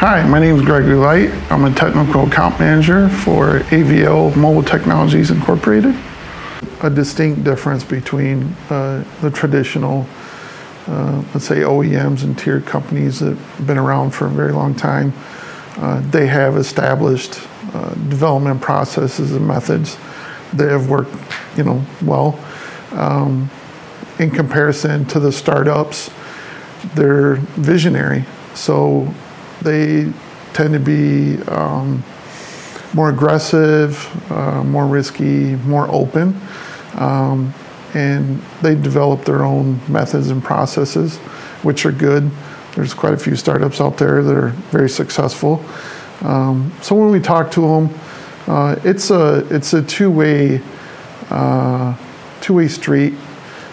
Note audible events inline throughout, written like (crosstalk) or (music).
Hi, my name is Gregory Light. I'm a technical account manager for AVL Mobility Technologies Incorporated. A distinct difference between uh, the traditional, uh, let's say OEMs and tier companies that have been around for a very long time. Uh, they have established uh, development processes and methods that have worked, you know, well. Um, in comparison to the startups, they're visionary. So they tend to be um, more aggressive, uh, more risky, more open. Um, and they develop their own methods and processes, which are good. There's quite a few startups out there that are very successful. Um, so when we talk to them, uh, it's a it's a two-way uh, two-way street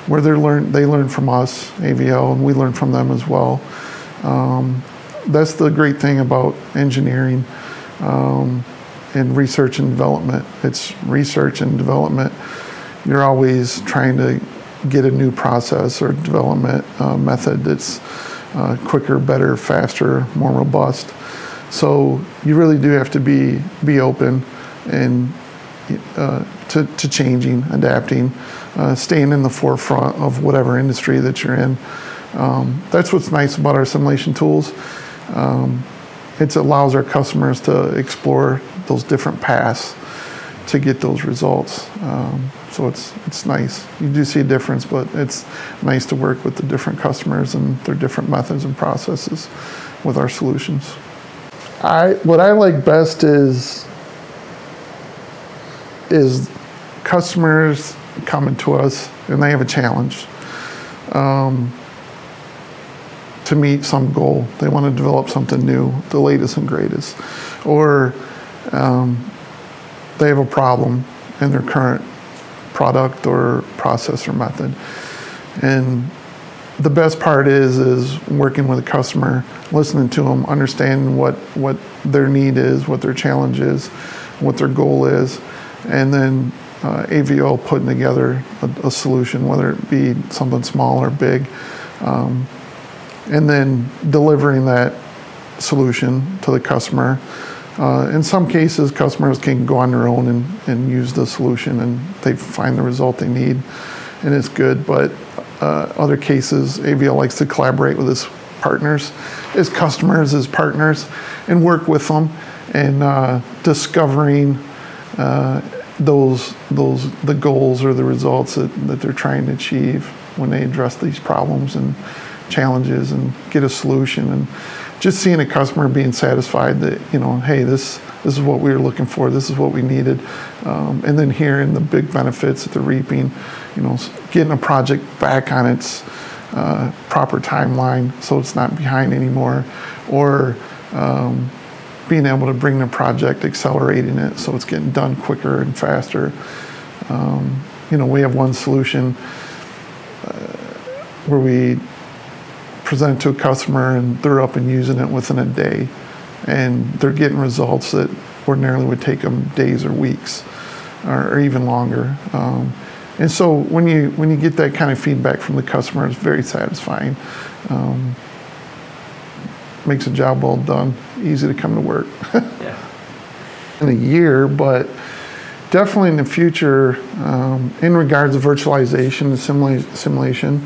where they learn they learn from us AVL and we learn from them as well. Um, that's the great thing about engineering um, and research and development. It's research and development. You're always trying to get a new process or development uh, method that's uh, quicker, better, faster, more robust. So you really do have to be be open and uh, to, to changing, adapting, uh, staying in the forefront of whatever industry that you're in. Um, that's what's nice about our simulation tools um, it allows our customers to explore those different paths to get those results. Um, so it's it's nice. You do see a difference, but it's nice to work with the different customers and their different methods and processes with our solutions. I what I like best is is customers coming to us and they have a challenge. Um, to meet some goal. They want to develop something new, the latest and greatest. Or um, they have a problem in their current product or process or method. And the best part is is working with a customer, listening to them, understanding what what their need is, what their challenge is, what their goal is, and then uh, AVL putting together a, a, solution, whether it be something small or big. Um, and then delivering that solution to the customer. Uh, in some cases, customers can go on their own and, and use the solution and they find the result they need, and it's good. But uh, other cases, AVL likes to collaborate with its partners, its customers, as partners, and work with them and uh, discovering uh, those those the goals or the results that, that they're trying to achieve when they address these problems and challenges and get a solution and just seeing a customer being satisfied that you know hey this this is what we were looking for this is what we needed um, and then hearing the big benefits that they're reaping you know getting a project back on its uh, proper timeline so it's not behind anymore or um, being able to bring the project accelerating it so it's getting done quicker and faster um, you know we have one solution uh, where we present it to a customer and they're up and using it within a day. And they're getting results that ordinarily would take them days or weeks or, or even longer. Um, and so when you when you get that kind of feedback from the customer it's very satisfying. Um, makes a job well done easy to come to work. (laughs) Yeah. in a year but definitely in the future um, in regards to virtualization and simula- simulation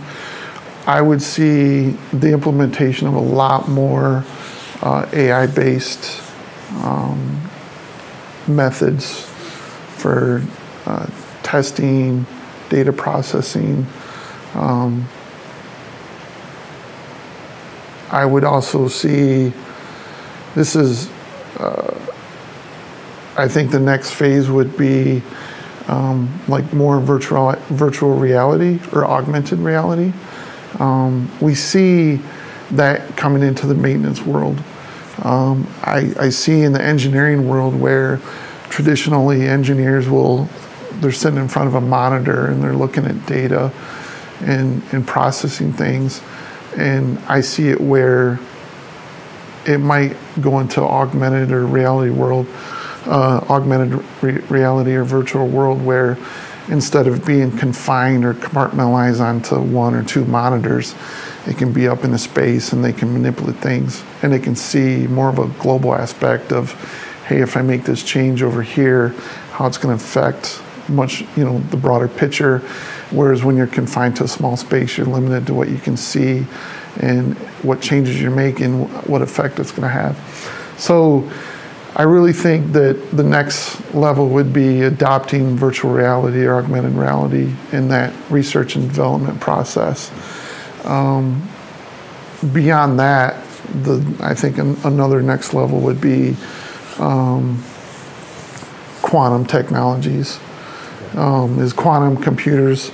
I would see the implementation of a lot more uh, AI based um, methods for uh, testing, data processing. Um, I would also see this is, uh, I think the next phase would be um, like more virtual virtual reality or augmented reality. Um, we see that coming into the maintenance world. Um, I, I, see in the engineering world where traditionally engineers will, they're sitting in front of a monitor and they're looking at data and, and processing things. And I see it where it might go into augmented or reality world, uh, augmented re- reality or virtual world where instead of being confined or compartmentalized onto one or two monitors, it can be up in a space and they can manipulate things and they can see more of a global aspect of, hey, if I make this change over here, how it's going to affect much, you know, the broader picture. Whereas when you're confined to a small space, you're limited to what you can see and what changes you're making, what effect it's going to have. So I really think that the next level would be adopting virtual reality or augmented reality in that research and development process. Um, beyond that, the I think an, another next level would be um, quantum technologies. Um, as quantum computers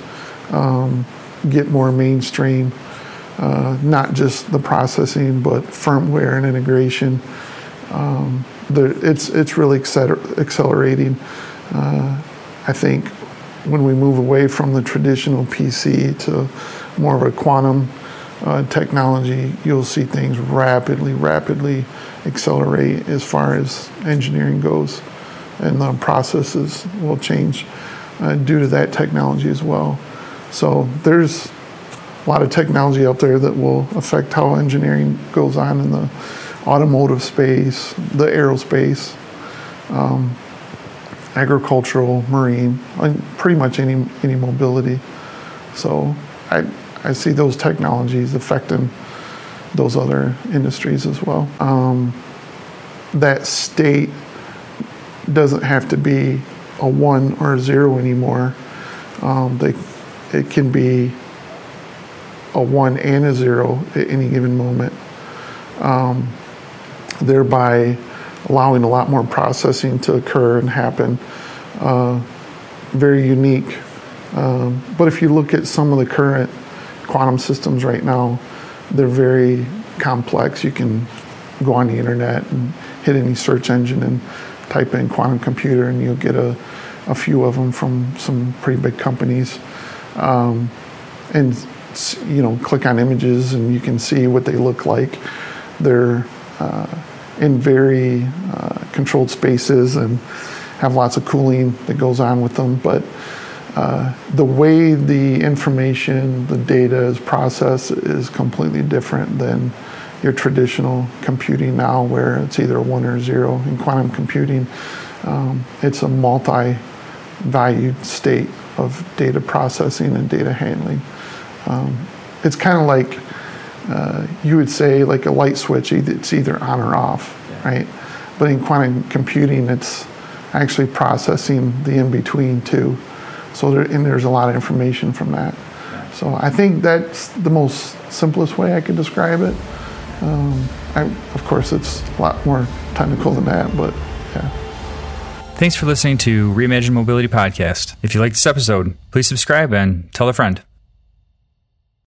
um, get more mainstream, uh, not just the processing, but firmware and integration. Um, it's it's really accelerating. Uh, I think when we move away from the traditional PC to more of a quantum uh, technology, you'll see things rapidly, rapidly accelerate as far as engineering goes, and the processes will change uh, due to that technology as well. So there's a lot of technology out there that will affect how engineering goes on in the automotive space, the aerospace, um, agricultural, marine, pretty much any any mobility. So I I see those technologies affecting those other industries as well. Um, that state doesn't have to be a one or a zero anymore. Um, they, it can be a one and a zero at any given moment. Um, thereby allowing a lot more processing to occur and happen. Uh, very unique. Um, but if you look at some of the current quantum systems right now, they're very complex. You can go on the internet and hit any search engine and type in quantum computer, and you'll get a, a few of them from some pretty big companies. Um, and you know, click on images, and you can see what they look like. They're in very uh, controlled spaces and have lots of cooling that goes on with them. But uh, the way the information, the data is processed is completely different than your traditional computing now, where it's either one or zero. In quantum computing, um, it's a multi valued state of data processing and data handling. Um, it's kind of like uh, you would say like a light switch, it's either on or off, yeah. right? But in quantum computing, it's actually processing the in between too. So there, and there's a lot of information from that. Yeah. So I think that's the most simplest way I could describe it. Um, I, of course, it's a lot more technical than that, but yeah. Thanks for listening to Reimagine Mobility Podcast. If you like this episode, please subscribe and tell a friend.